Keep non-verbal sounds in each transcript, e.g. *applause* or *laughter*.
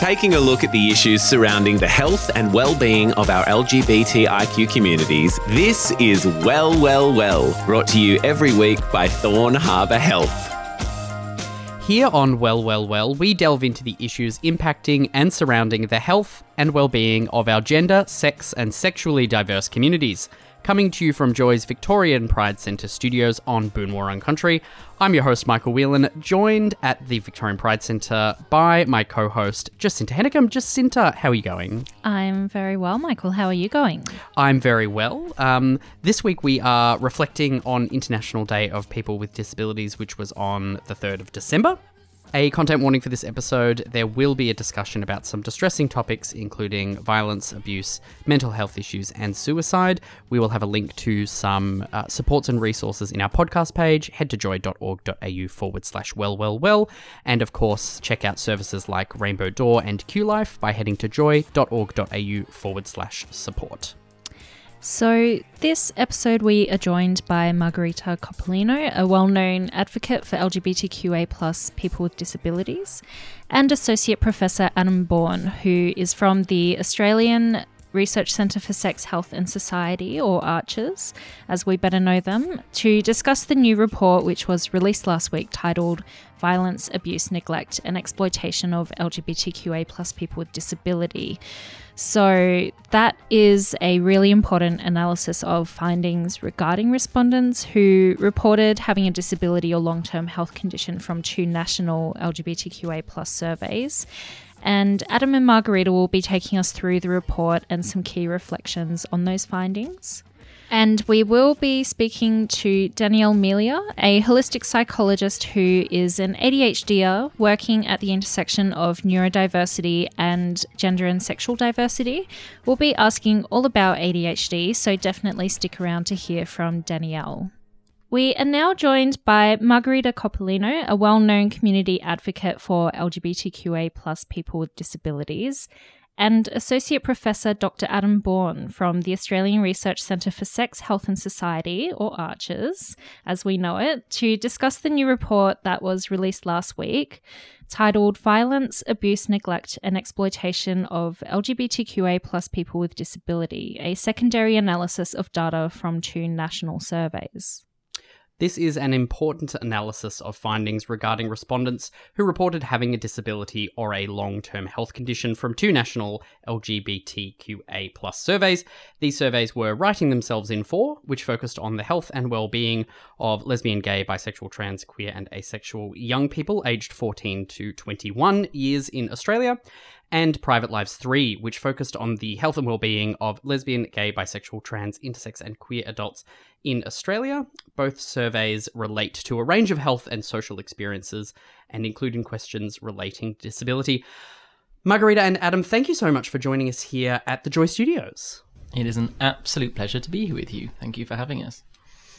Taking a look at the issues surrounding the health and well-being of our LGBTIQ communities, this is Well, Well, Well, brought to you every week by Thorn Harbour Health. Here on Well, Well, Well, we delve into the issues impacting and surrounding the health and well-being of our gender, sex, and sexually diverse communities coming to you from Joy's Victorian Pride Centre studios on Boon Wurrung Country. I'm your host, Michael Whelan, joined at the Victorian Pride Centre by my co host, Jacinta Hennecum. Jacinta, how are you going? I'm very well, Michael. How are you going? I'm very well. Um, this week we are reflecting on International Day of People with Disabilities, which was on the 3rd of December. A content warning for this episode there will be a discussion about some distressing topics, including violence, abuse, mental health issues, and suicide. We will have a link to some uh, supports and resources in our podcast page. Head to joy.org.au forward slash well, well, well. And of course, check out services like Rainbow Door and Q Life by heading to joy.org.au forward slash support. So, this episode, we are joined by Margarita Coppolino, a well known advocate for LGBTQA people with disabilities, and Associate Professor Adam Bourne, who is from the Australian Research Centre for Sex, Health and Society, or ARCHES, as we better know them, to discuss the new report which was released last week titled Violence, Abuse, Neglect and Exploitation of LGBTQA plus people with disability. So, that is a really important analysis of findings regarding respondents who reported having a disability or long term health condition from two national LGBTQA plus surveys. And Adam and Margarita will be taking us through the report and some key reflections on those findings. And we will be speaking to Danielle Melia, a holistic psychologist who is an ADHDer working at the intersection of neurodiversity and gender and sexual diversity. We'll be asking all about ADHD, so definitely stick around to hear from Danielle. We are now joined by Margarita Coppolino, a well known community advocate for LGBTQA plus people with disabilities, and Associate Professor Dr. Adam Bourne from the Australian Research Centre for Sex, Health and Society, or ARCHES, as we know it, to discuss the new report that was released last week titled Violence, Abuse, Neglect and Exploitation of LGBTQA plus people with disability, a secondary analysis of data from two national surveys. This is an important analysis of findings regarding respondents who reported having a disability or a long term health condition from two national LGBTQA surveys. These surveys were Writing Themselves in 4, which focused on the health and well being of lesbian, gay, bisexual, trans, queer, and asexual young people aged 14 to 21 years in Australia, and Private Lives 3, which focused on the health and well-being of lesbian, gay, bisexual, trans, intersex, and queer adults in Australia. Both surveys relate to a range of health and social experiences and including questions relating to disability. Margarita and Adam, thank you so much for joining us here at the Joy Studios. It is an absolute pleasure to be here with you. Thank you for having us.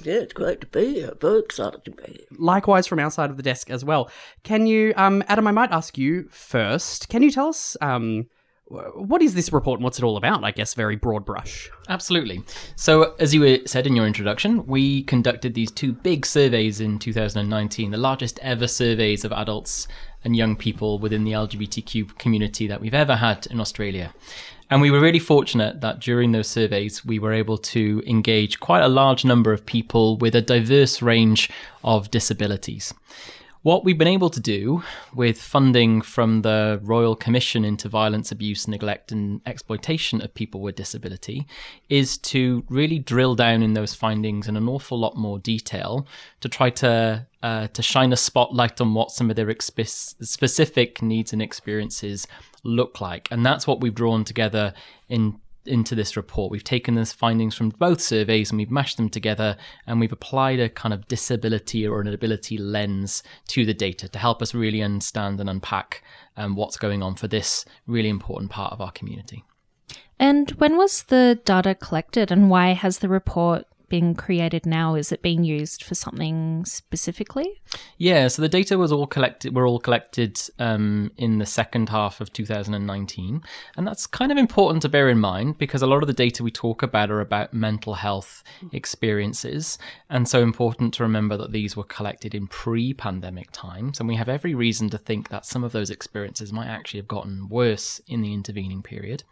Yeah, it's great to be here. Very excited to be here. Likewise, from our side of the desk as well. Can you, um, Adam? I might ask you first. Can you tell us um, what is this report and what's it all about? I guess very broad brush. Absolutely. So, as you said in your introduction, we conducted these two big surveys in 2019, the largest ever surveys of adults and young people within the LGBTQ community that we've ever had in Australia. And we were really fortunate that during those surveys, we were able to engage quite a large number of people with a diverse range of disabilities. What we've been able to do with funding from the Royal Commission into Violence, Abuse, Neglect and Exploitation of People with Disability is to really drill down in those findings in an awful lot more detail to try to uh, to shine a spotlight on what some of their specific needs and experiences look like. And that's what we've drawn together in into this report. We've taken those findings from both surveys and we've mashed them together and we've applied a kind of disability or an ability lens to the data to help us really understand and unpack um, what's going on for this really important part of our community. And when was the data collected and why has the report being created now? Is it being used for something specifically? Yeah, so the data was all collected. Were all collected um, in the second half of 2019, and that's kind of important to bear in mind because a lot of the data we talk about are about mental health experiences, and so important to remember that these were collected in pre-pandemic times, and we have every reason to think that some of those experiences might actually have gotten worse in the intervening period,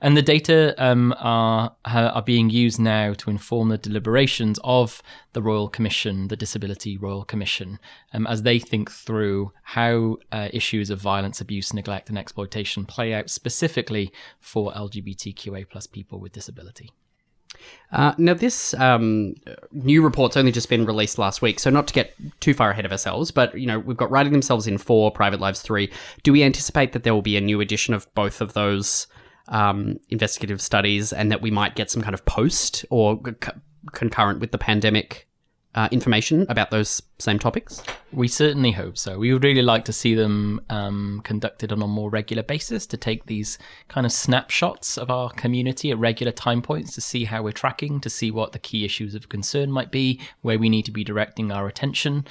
and the data um, are are being used now to inform the deliberations of the Royal Commission, the Disability Royal Commission, um, as they think through how uh, issues of violence, abuse, neglect, and exploitation play out specifically for LGBTQA plus people with disability. Uh, now, this um, new report's only just been released last week, so not to get too far ahead of ourselves, but you know we've got writing themselves in four, private lives three. Do we anticipate that there will be a new edition of both of those um, investigative studies, and that we might get some kind of post or concurrent with the pandemic uh, information about those same topics? We certainly hope so. We would really like to see them um, conducted on a more regular basis to take these kind of snapshots of our community at regular time points to see how we're tracking, to see what the key issues of concern might be, where we need to be directing our attention.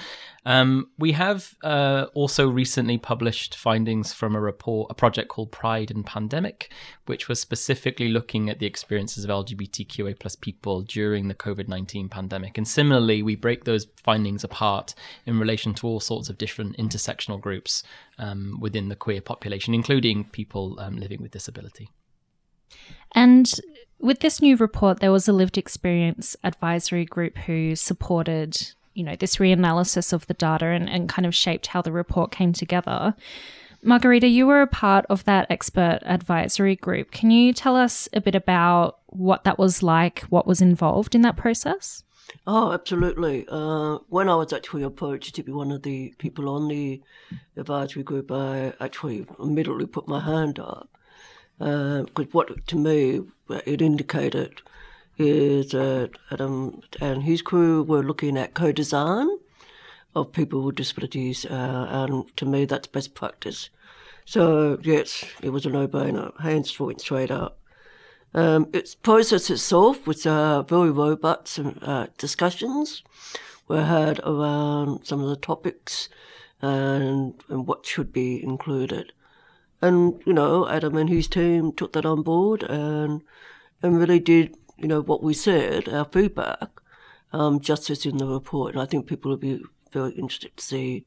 Um, we have uh, also recently published findings from a report, a project called Pride and Pandemic, which was specifically looking at the experiences of LGBTQA plus people during the COVID 19 pandemic. And similarly, we break those findings apart in relation to all sorts of different intersectional groups um, within the queer population, including people um, living with disability. And with this new report, there was a lived experience advisory group who supported, you know, this reanalysis of the data and, and kind of shaped how the report came together. Margarita, you were a part of that expert advisory group. Can you tell us a bit about what that was like, what was involved in that process? Oh, absolutely. Uh, when I was actually approached to be one of the people on the advisory group, I actually immediately put my hand up. Because uh, what, to me, it indicated is Adam and his crew were looking at co design of people with disabilities, uh, and to me, that's best practice. So, yes, it was a no brainer. Hands went straight up. Um, its process itself was uh, very robust uh, discussions were had around some of the topics and, and what should be included. And, you know, Adam and his team took that on board and, and really did, you know, what we said, our feedback, um, justice in the report. And I think people will be very interested to see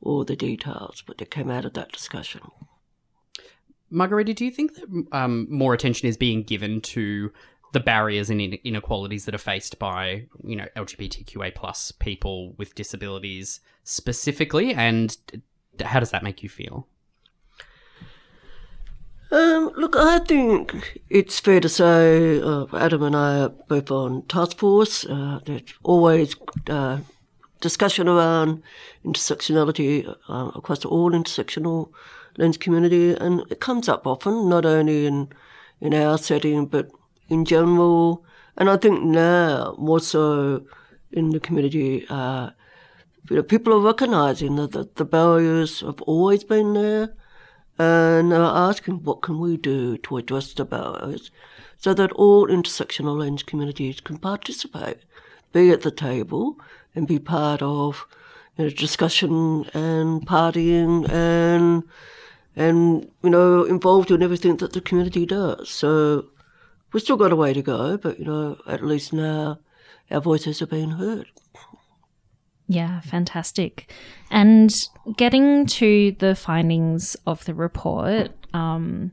all the details, but that came out of that discussion. Margarita, do you think that um, more attention is being given to the barriers and inequalities that are faced by you know LGBTQA plus people with disabilities specifically, and how does that make you feel? Um, look, I think it's fair to say uh, Adam and I are both on task force. Uh, there's always uh, discussion around intersectionality uh, across all intersectional lens community, and it comes up often, not only in in our setting but in general, and I think now more so in the community. Uh, you know, people are recognising that the, the, barriers have always been there, and asking what can we do to address the barriers, so that all intersectional lens communities can participate, be at the table, and be part of you know, discussion and partying and and you know involved in everything that the community does. So we've still got a way to go, but you know at least now our voices are being heard. Yeah, fantastic. And getting to the findings of the report, um,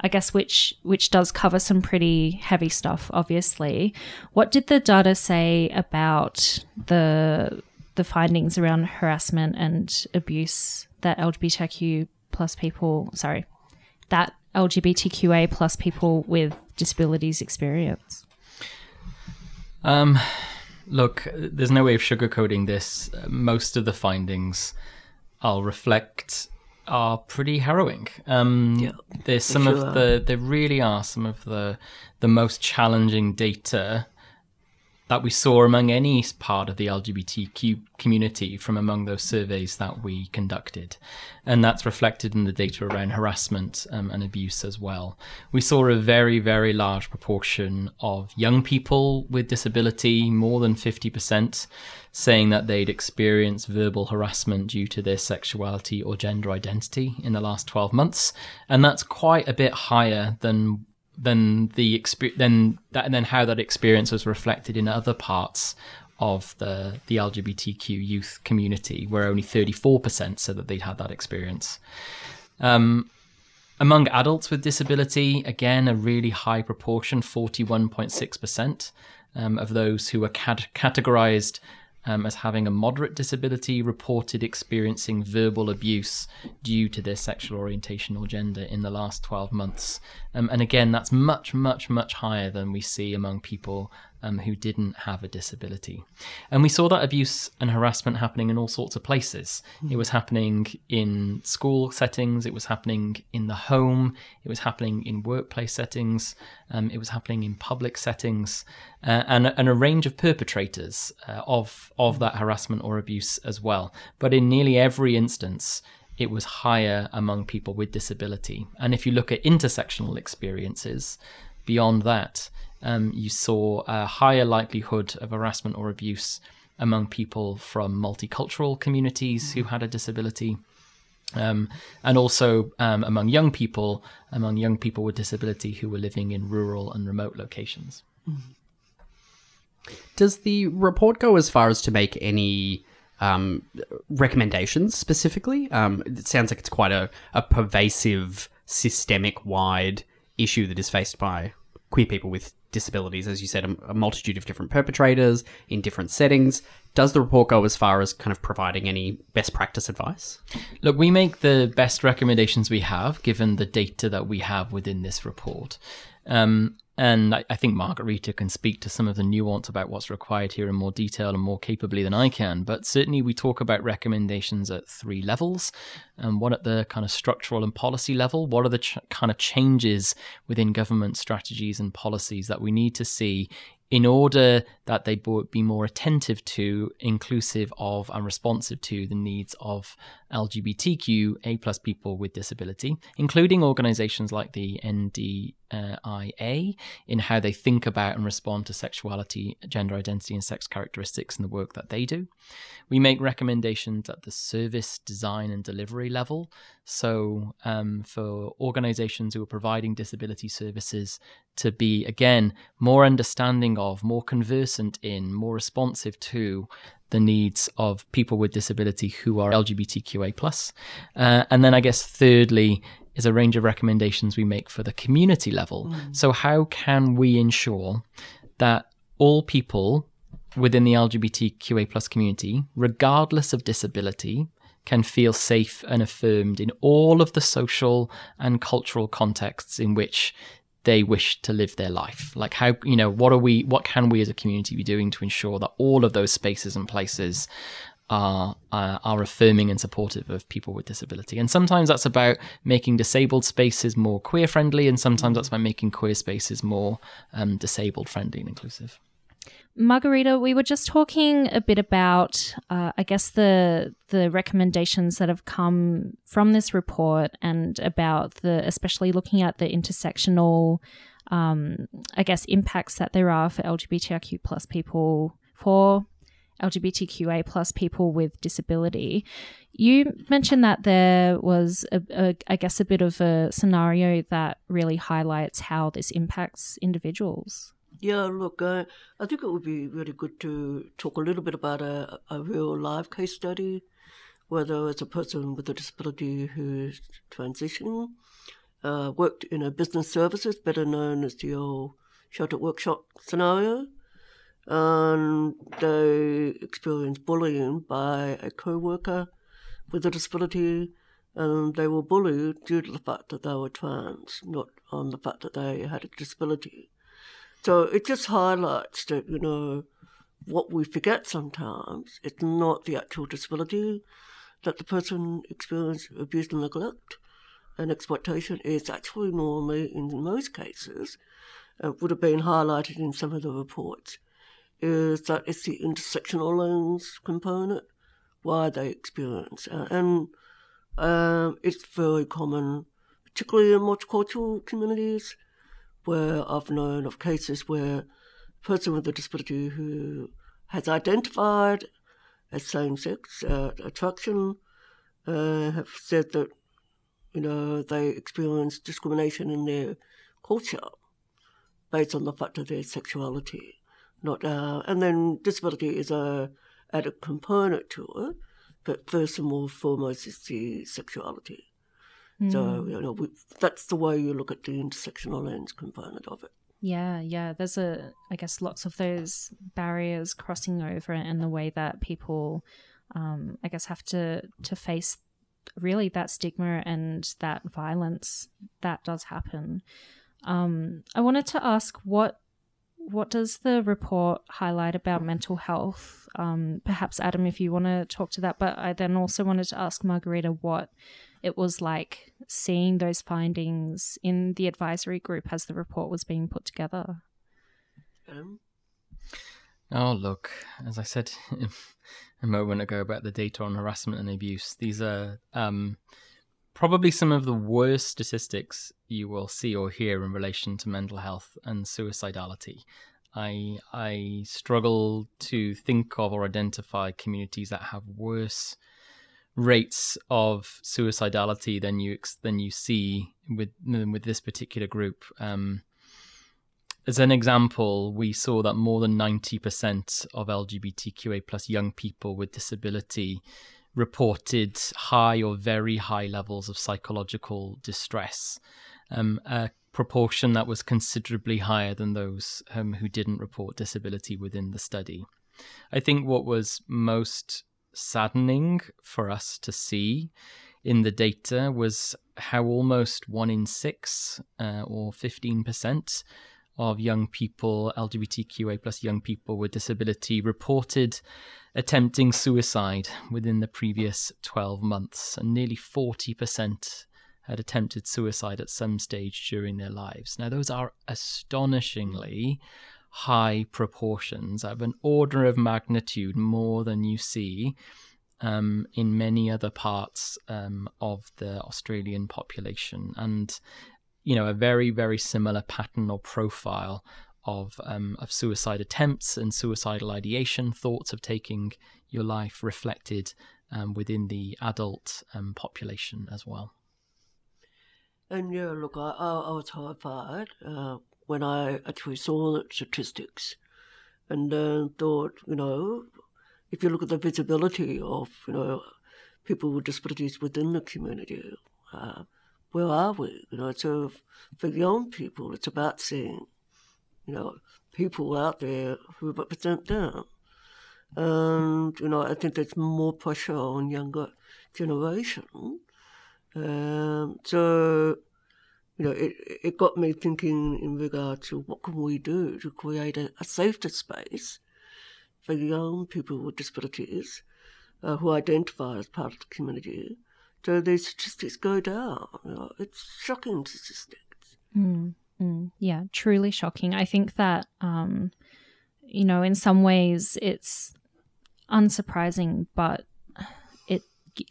I guess which which does cover some pretty heavy stuff. Obviously, what did the data say about the the findings around harassment and abuse that LGBTQ plus people, sorry, that LGBTQA plus people with disabilities experience? Um, look, there's no way of sugarcoating this. Most of the findings I'll reflect are pretty harrowing. Um, Yeah, there's some sure of are. the there really are some of the the most challenging data that we saw among any part of the LGBTQ community from among those surveys that we conducted. And that's reflected in the data around harassment um, and abuse as well. We saw a very, very large proportion of young people with disability, more than 50%, saying that they'd experienced verbal harassment due to their sexuality or gender identity in the last 12 months. And that's quite a bit higher than than the experience then that and then how that experience was reflected in other parts of the the LGBTQ youth community, where only 34% said that they'd had that experience. Um, among adults with disability, again, a really high proportion, 41.6% um, of those who were cat- categorized um, as having a moderate disability reported experiencing verbal abuse due to their sexual orientation or gender in the last 12 months. Um, and again, that's much, much, much higher than we see among people um, who didn't have a disability. And we saw that abuse and harassment happening in all sorts of places. It was happening in school settings, it was happening in the home, it was happening in workplace settings, um, it was happening in public settings, uh, and, and a range of perpetrators uh, of, of that harassment or abuse as well. But in nearly every instance, it was higher among people with disability. And if you look at intersectional experiences, beyond that, um, you saw a higher likelihood of harassment or abuse among people from multicultural communities who had a disability. Um, and also um, among young people, among young people with disability who were living in rural and remote locations. Does the report go as far as to make any um, recommendations specifically? Um, it sounds like it's quite a, a pervasive, systemic wide issue that is faced by queer people with disabilities, as you said, a, multitude of different perpetrators in different settings. Does the report go as far as kind of providing any best practice advice? Look, we make the best recommendations we have given the data that we have within this report. Um, and I, I think Margarita can speak to some of the nuance about what's required here in more detail and more capably than I can. But certainly, we talk about recommendations at three levels. Um, and one at the kind of structural and policy level. What are the ch- kind of changes within government strategies and policies that we need to see in order that they be more attentive to, inclusive of, and responsive to the needs of LGBTQ A plus people with disability, including organizations like the NDIA in how they think about and respond to sexuality, gender identity, and sex characteristics in the work that they do. We make recommendations at the service design and delivery level. So, um, for organizations who are providing disability services to be, again, more understanding of, more conversant in, more responsive to the needs of people with disability who are LGBTQA. Uh, and then, I guess, thirdly, is a range of recommendations we make for the community level. So, how can we ensure that all people within the LGBTQA plus community, regardless of disability, can feel safe and affirmed in all of the social and cultural contexts in which they wish to live their life. Like how you know what are we what can we as a community be doing to ensure that all of those spaces and places are uh, are affirming and supportive of people with disability? And sometimes that's about making disabled spaces more queer friendly and sometimes that's by making queer spaces more um, disabled friendly and inclusive Margarita, we were just talking a bit about, uh, I guess, the the recommendations that have come from this report, and about the, especially looking at the intersectional, um, I guess, impacts that there are for LGBTIQ plus people, for LGBTQA plus people with disability. You mentioned that there was, a, a, I guess, a bit of a scenario that really highlights how this impacts individuals. Yeah, look, uh, I think it would be really good to talk a little bit about a, a real life case study, whether it's a person with a disability who's transitioning, uh, worked in a business services, better known as the old sheltered workshop scenario, and they experienced bullying by a co-worker with a disability, and they were bullied due to the fact that they were trans, not on the fact that they had a disability. So it just highlights that, you know, what we forget sometimes, it's not the actual disability that the person experienced abuse and neglect and exploitation is actually normally, in most cases, uh, would have been highlighted in some of the reports, is that it's the intersectional lens component, why they experience. Uh, and um, it's very common, particularly in multicultural communities, where I've known of cases where a person with a disability who has identified as same-sex uh, attraction uh, have said that you know they experience discrimination in their culture based on the fact of their sexuality, not uh, and then disability is a added component to it, but first and foremost is the sexuality. So you know we, that's the way you look at the intersectional lens component of it. Yeah, yeah. There's a, I guess, lots of those barriers crossing over, and the way that people, um, I guess, have to to face really that stigma and that violence that does happen. Um, I wanted to ask what what does the report highlight about mental health? Um, perhaps Adam, if you want to talk to that. But I then also wanted to ask Margarita what it was like seeing those findings in the advisory group as the report was being put together. Um, Oh, look, as I said *laughs* a moment ago about the data on harassment and abuse, these are um, probably some of the worst statistics you will see or hear in relation to mental health and suicidality. I I struggle to think of or identify communities that have worse rates of suicidality than you than you see with with this particular group. Um, as an example, we saw that more than 90% of LGBTQA plus young people with disability reported high or very high levels of psychological distress, um, a proportion that was considerably higher than those um, who didn't report disability within the study. I think what was most saddening for us to see in the data was how almost one in six uh, or 15% of young people, LGBTQA plus young people with disability, reported attempting suicide within the previous 12 months, and nearly 40% had attempted suicide at some stage during their lives. Now, those are astonishingly high proportions, of an order of magnitude more than you see um, in many other parts um, of the Australian population. And you know a very very similar pattern or profile of um, of suicide attempts and suicidal ideation, thoughts of taking your life reflected um, within the adult um, population as well. And yeah, look, I, I, I was horrified uh, when I actually saw the statistics, and uh, thought, you know, if you look at the visibility of you know people with disabilities within the community. Uh, where are we? You know, so for young people, it's about seeing, you know, people out there who represent them. And, you know, I think there's more pressure on younger generation. Um, so, you know, it, it got me thinking in regard to what can we do to create a, a safer space for young people with disabilities uh, who identify as part of the community so these statistics go down. You know, it's shocking statistics. Mm, mm, yeah, truly shocking. I think that, um, you know, in some ways it's unsurprising, but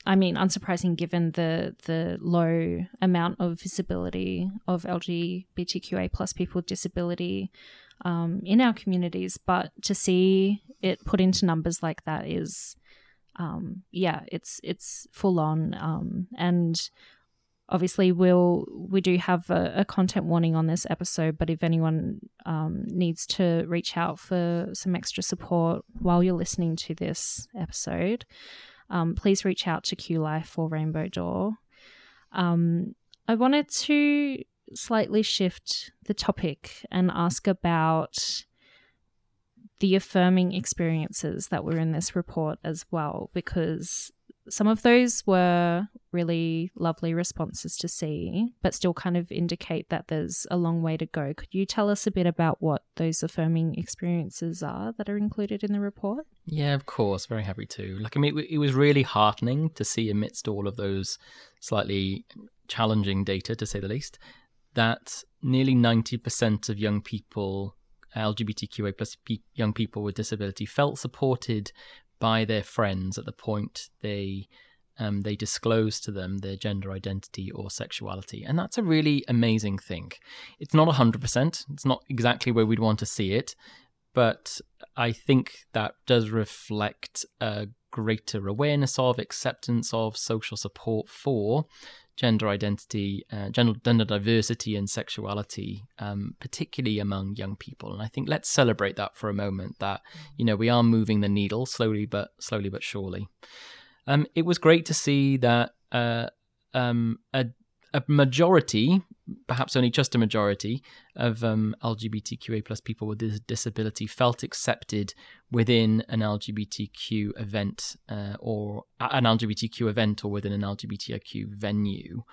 I mean, unsurprising given the the low amount of visibility of LGBTQA plus people with disability um, in our communities. But to see it put into numbers like that is um, yeah, it's it's full on. Um, and obviously, we'll we do have a, a, content warning on this episode. But if anyone um, needs to reach out for some extra support while you're listening to this episode, um, please reach out to Q Life or Rainbow Door. Um, I wanted to slightly shift the topic and ask about the affirming experiences that were in this report as well, because some of those were really lovely responses to see, but still kind of indicate that there's a long way to go. Could you tell us a bit about what those affirming experiences are that are included in the report? Yeah, of course. Very happy to. Like, I mean, it, it was really heartening to see amidst all of those slightly challenging data, to say the least, that nearly 90% of young people, LGBTQA plus young people with disability, felt supported by their friends at the point they um, they disclose to them their gender identity or sexuality. And that's a really amazing thing. It's not 100%, it's not exactly where we'd want to see it, but I think that does reflect a greater awareness of, acceptance of, social support for gender identity, uh, gender, gender diversity, and sexuality, um, particularly among young people. And I think let's celebrate that for a moment. That you know we are moving the needle slowly, but slowly but surely. Um, it was great to see that uh, um, a, a majority, perhaps only just a majority, of um, LGBTQA plus people with this disability felt accepted within an LGBTQ event uh, or an LGBTQ event or within an LGBTIQ venue.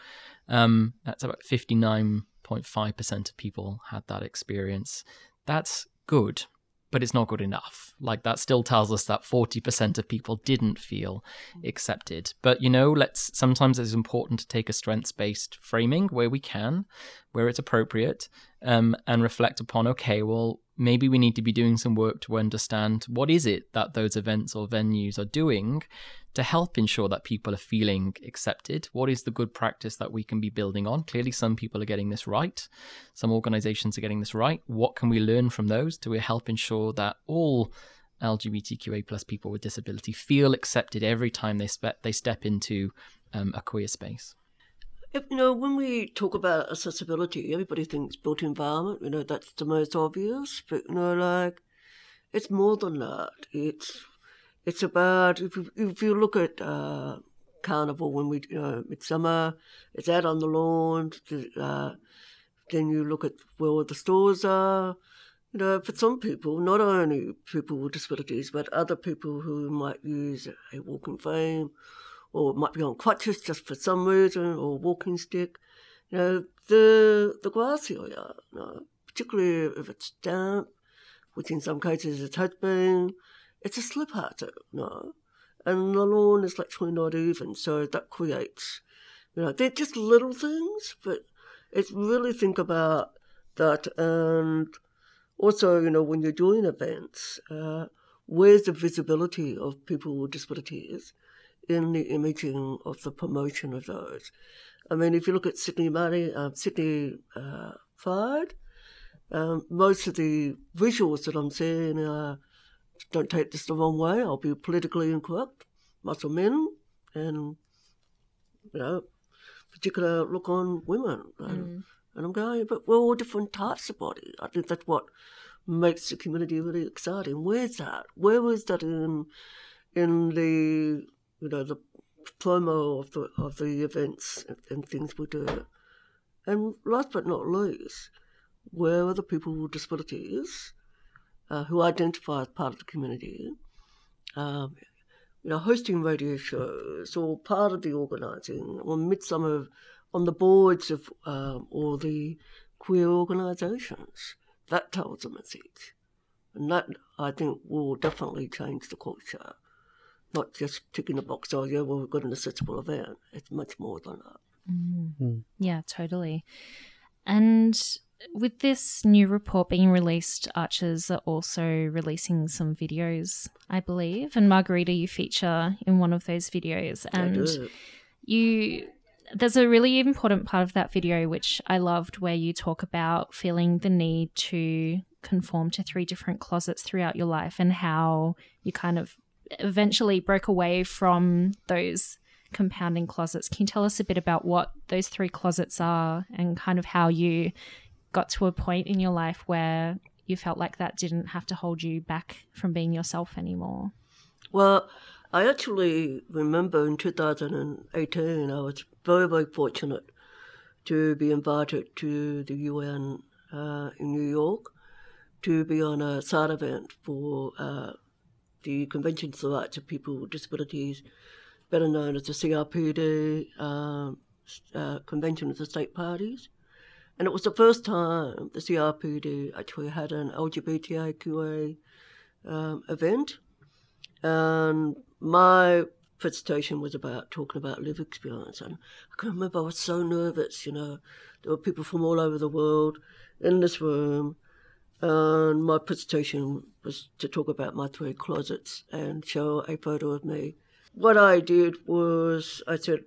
Um, that's about 59.5% of people had that experience. That's good but it's not good enough. Like that still tells us that 40% of people didn't feel accepted. But you know, let's sometimes it's important to take a strengths based framing where we can, where it's appropriate, um, and reflect upon okay, well, maybe we need to be doing some work to understand what is it that those events or venues are doing to help ensure that people are feeling accepted. What is the good practice that we can be building on? Clearly, some people are getting this right. Some organizations are getting this right. What can we learn from those to help ensure that all LGBTQA plus people with disability feel accepted every time they, spe- they step into um, a queer space? You know, when we talk about accessibility, everybody thinks built environment. You know, that's the most obvious. But you know, like it's more than that. It's it's about if you, if you look at uh, carnival when we you know midsummer, it's out on the lawn. Uh, then you look at where the stores are. You know, for some people, not only people with disabilities, but other people who might use a walking frame or it might be on crutches just for some reason, or walking stick. You know, the the grass area, you know, particularly if it's damp, which in some cases it has been, it's a slip hazard, you know, and the lawn is literally not even, so that creates, you know, they're just little things, but it's really think about that and also, you know, when you're doing events, uh, where's the visibility of people with disabilities? In the imaging of the promotion of those. I mean, if you look at Sydney Money, uh, Sydney uh, Pride, um, most of the visuals that I'm seeing are, don't take this the wrong way, I'll be politically incorrect, muscle men, and, you know, particular look on women. And, mm. and I'm going, but we're all different types of body. I think that's what makes the community really exciting. Where's that? Where was that in in the you know, the promo of the of the events and things we do. And last but not least, where are the people with disabilities uh, who identify as part of the community? Um, you know, hosting radio shows or part of the organising or midsummer on the boards of um, all the queer organisations. That tells a message. And that, I think, will definitely change the culture not just ticking a box, oh, yeah, well, we've got an accessible event. It's much more than that. Mm. Yeah, totally. And with this new report being released, ARCHES are also releasing some videos, I believe. And Margarita, you feature in one of those videos. And you there's a really important part of that video which I loved where you talk about feeling the need to conform to three different closets throughout your life and how you kind of eventually broke away from those compounding closets. Can you tell us a bit about what those three closets are and kind of how you got to a point in your life where you felt like that didn't have to hold you back from being yourself anymore? Well, I actually remember in 2018, I was very, very fortunate to be invited to the UN uh, in New York to be on a side event for uh, the Convention for the Rights of People with Disabilities better known as the CRPD um, uh, Convention of the State Parties. And it was the first time the CRPD actually had an LGBTIQA um, event. And my presentation was about talking about live experience. And I can remember I was so nervous, you know. There were people from all over the world in this room. And my presentation was to talk about my three closets and show a photo of me. What I did was I said,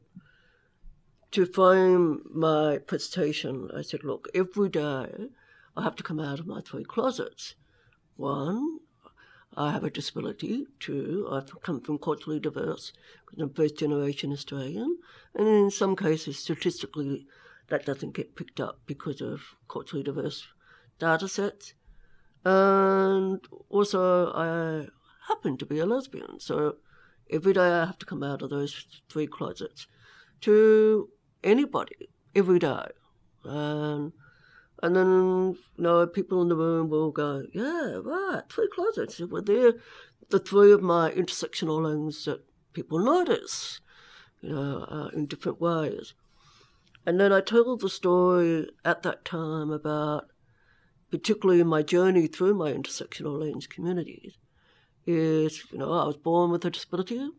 to frame my presentation, I said, look, every day I have to come out of my three closets. One, I have a disability. Two, I've come from culturally diverse, I'm first generation Australian. And in some cases, statistically, that doesn't get picked up because of culturally diverse data sets. And also, I happen to be a lesbian. So every day I have to come out of those three closets. To anybody every day. And and then you know people in the room will go, yeah, right, three closets. Well, they're the three of my intersectional lens that people notice, you know, uh, in different ways. And then I told the story at that time about, particularly in my journey through my intersectional lens communities, is, you know, I was born with a disability.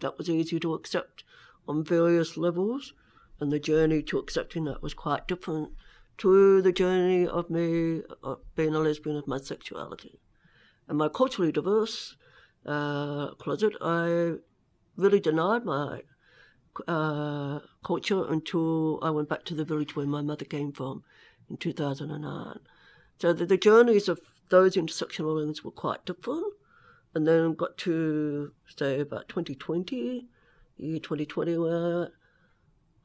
That was easy to accept on various levels and the journey to accepting that was quite different to the journey of me of being a lesbian of my sexuality. And my culturally diverse uh, closet, I really denied my uh, culture until I went back to the village where my mother came from in 2009. So the, the journeys of those intersectional links were quite different. And then got to, say, about 2020, year 2020, where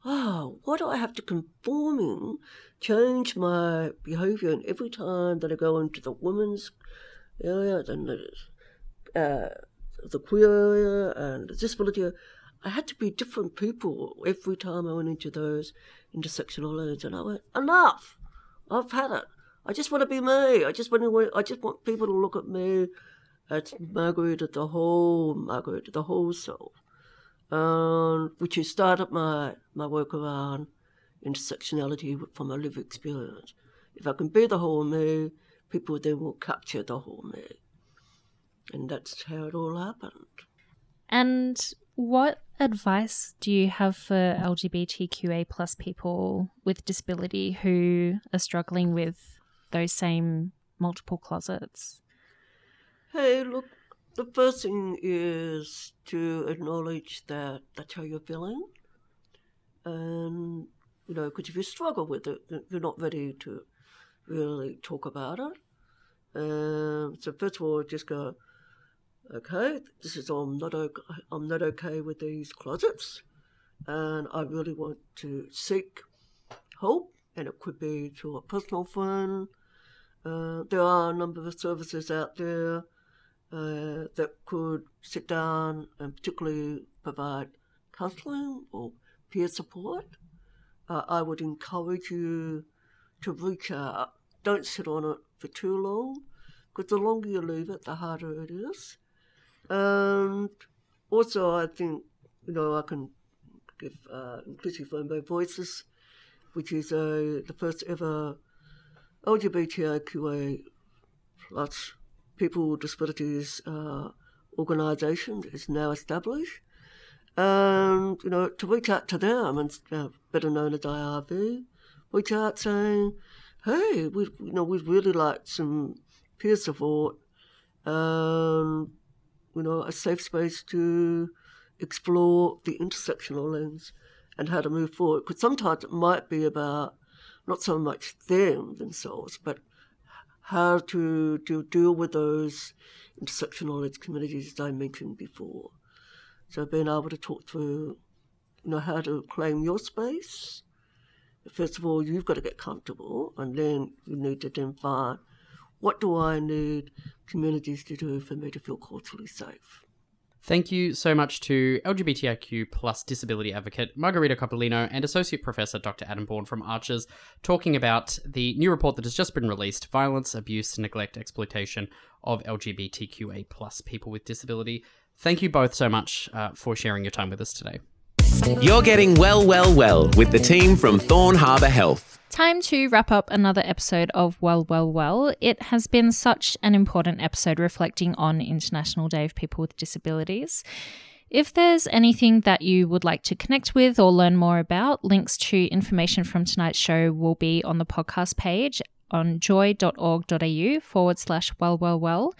oh, what do I have to conform in, change my behaviour, and every time that I go into the women's area, and the, uh, the queer area, and the disability area, I had to be different people every time I went into those intersectional areas, and I went, enough, I've had it. I just want to be me. I just want to. I just want people to look at me as Margaret, the whole Margaret, the whole soul, um, which has started my, my work around intersectionality from a lived experience. If I can be the whole me, people then will capture the whole me. And that's how it all happened. And what advice do you have for LGBTQA plus people with disability who are struggling with those same multiple closets? Hey, look, the first thing is to acknowledge that that's how you're feeling. And, you know, because if you struggle with it, you're not ready to really talk about it. Um, so first of all, just go, okay, this is I'm not okay, I'm not okay with these closets, and I really want to seek help, and it could be through a personal friend. Uh, there are a number of services out there uh, that could sit down and particularly provide counselling or peer support, uh, I would encourage you to reach out. Don't sit on it for too long, because the longer you leave it, the harder it is. And also, I think, you know, I can give uh, Inclusive Rainbow Voices, which is a, the first ever LGBTIQA plus people with disabilities uh, organisation is now established. And, you know, to reach out to them, and uh, better known as IRV, reach out saying, hey, we, you know, we'd really like some peer support, and, you know, a safe space to explore the intersectional lens and how to move forward. Because sometimes it might be about not so much them themselves, but how to, to deal with those intersectional communities as I mentioned before. So being able to talk through, you know, how to claim your space. First of all, you've got to get comfortable, and then you need to then find what do I need communities to do for me to feel culturally safe. Thank you so much to LGBTIQ plus disability advocate Margarita Coppolino and Associate Professor Dr. Adam Bourne from ARCHES talking about the new report that has just been released Violence, Abuse, Neglect, Exploitation of LGBTQA plus people with disability. Thank you both so much uh, for sharing your time with us today. You're getting well, well, well with the team from Thorn Harbour Health. Time to wrap up another episode of Well, Well, Well. It has been such an important episode reflecting on International Day of People with Disabilities. If there's anything that you would like to connect with or learn more about, links to information from tonight's show will be on the podcast page on joy.org.au forward slash well, well, well.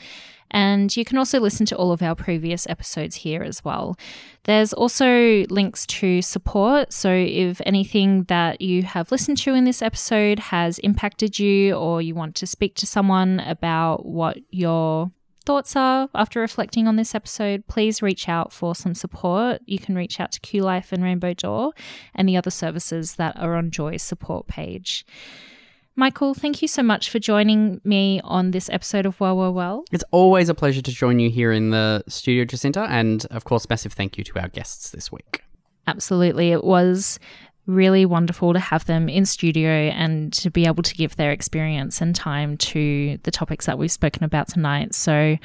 And you can also listen to all of our previous episodes here as well. There's also links to support. So if anything that you have listened to in this episode has impacted you, or you want to speak to someone about what your thoughts are after reflecting on this episode, please reach out for some support. You can reach out to Q Life and Rainbow Door and the other services that are on Joy's support page. Michael, thank you so much for joining me on this episode of Well, Well, Well. It's always a pleasure to join you here in the studio, Jacinta, and of course, massive thank you to our guests this week. Absolutely. It was really wonderful to have them in studio and to be able to give their experience and time to the topics that we've spoken about tonight. So,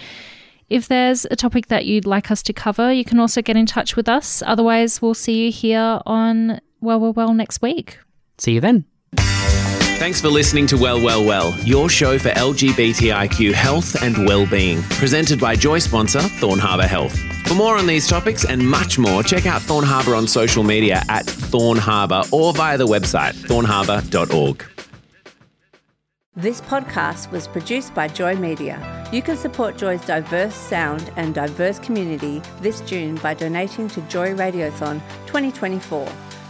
if there's a topic that you'd like us to cover, you can also get in touch with us. Otherwise, we'll see you here on Well, Well, Well next week. See you then. Thanks for listening to Well, Well, Well, your show for LGBTIQ health and well-being, presented by Joy sponsor Thorn Harbour Health. For more on these topics and much more, check out Thorn Harbour on social media at Thorn Harbour or via the website thornharbour.org. This podcast was produced by Joy Media. You can support Joy's diverse sound and diverse community this June by donating to Joy Radiothon 2024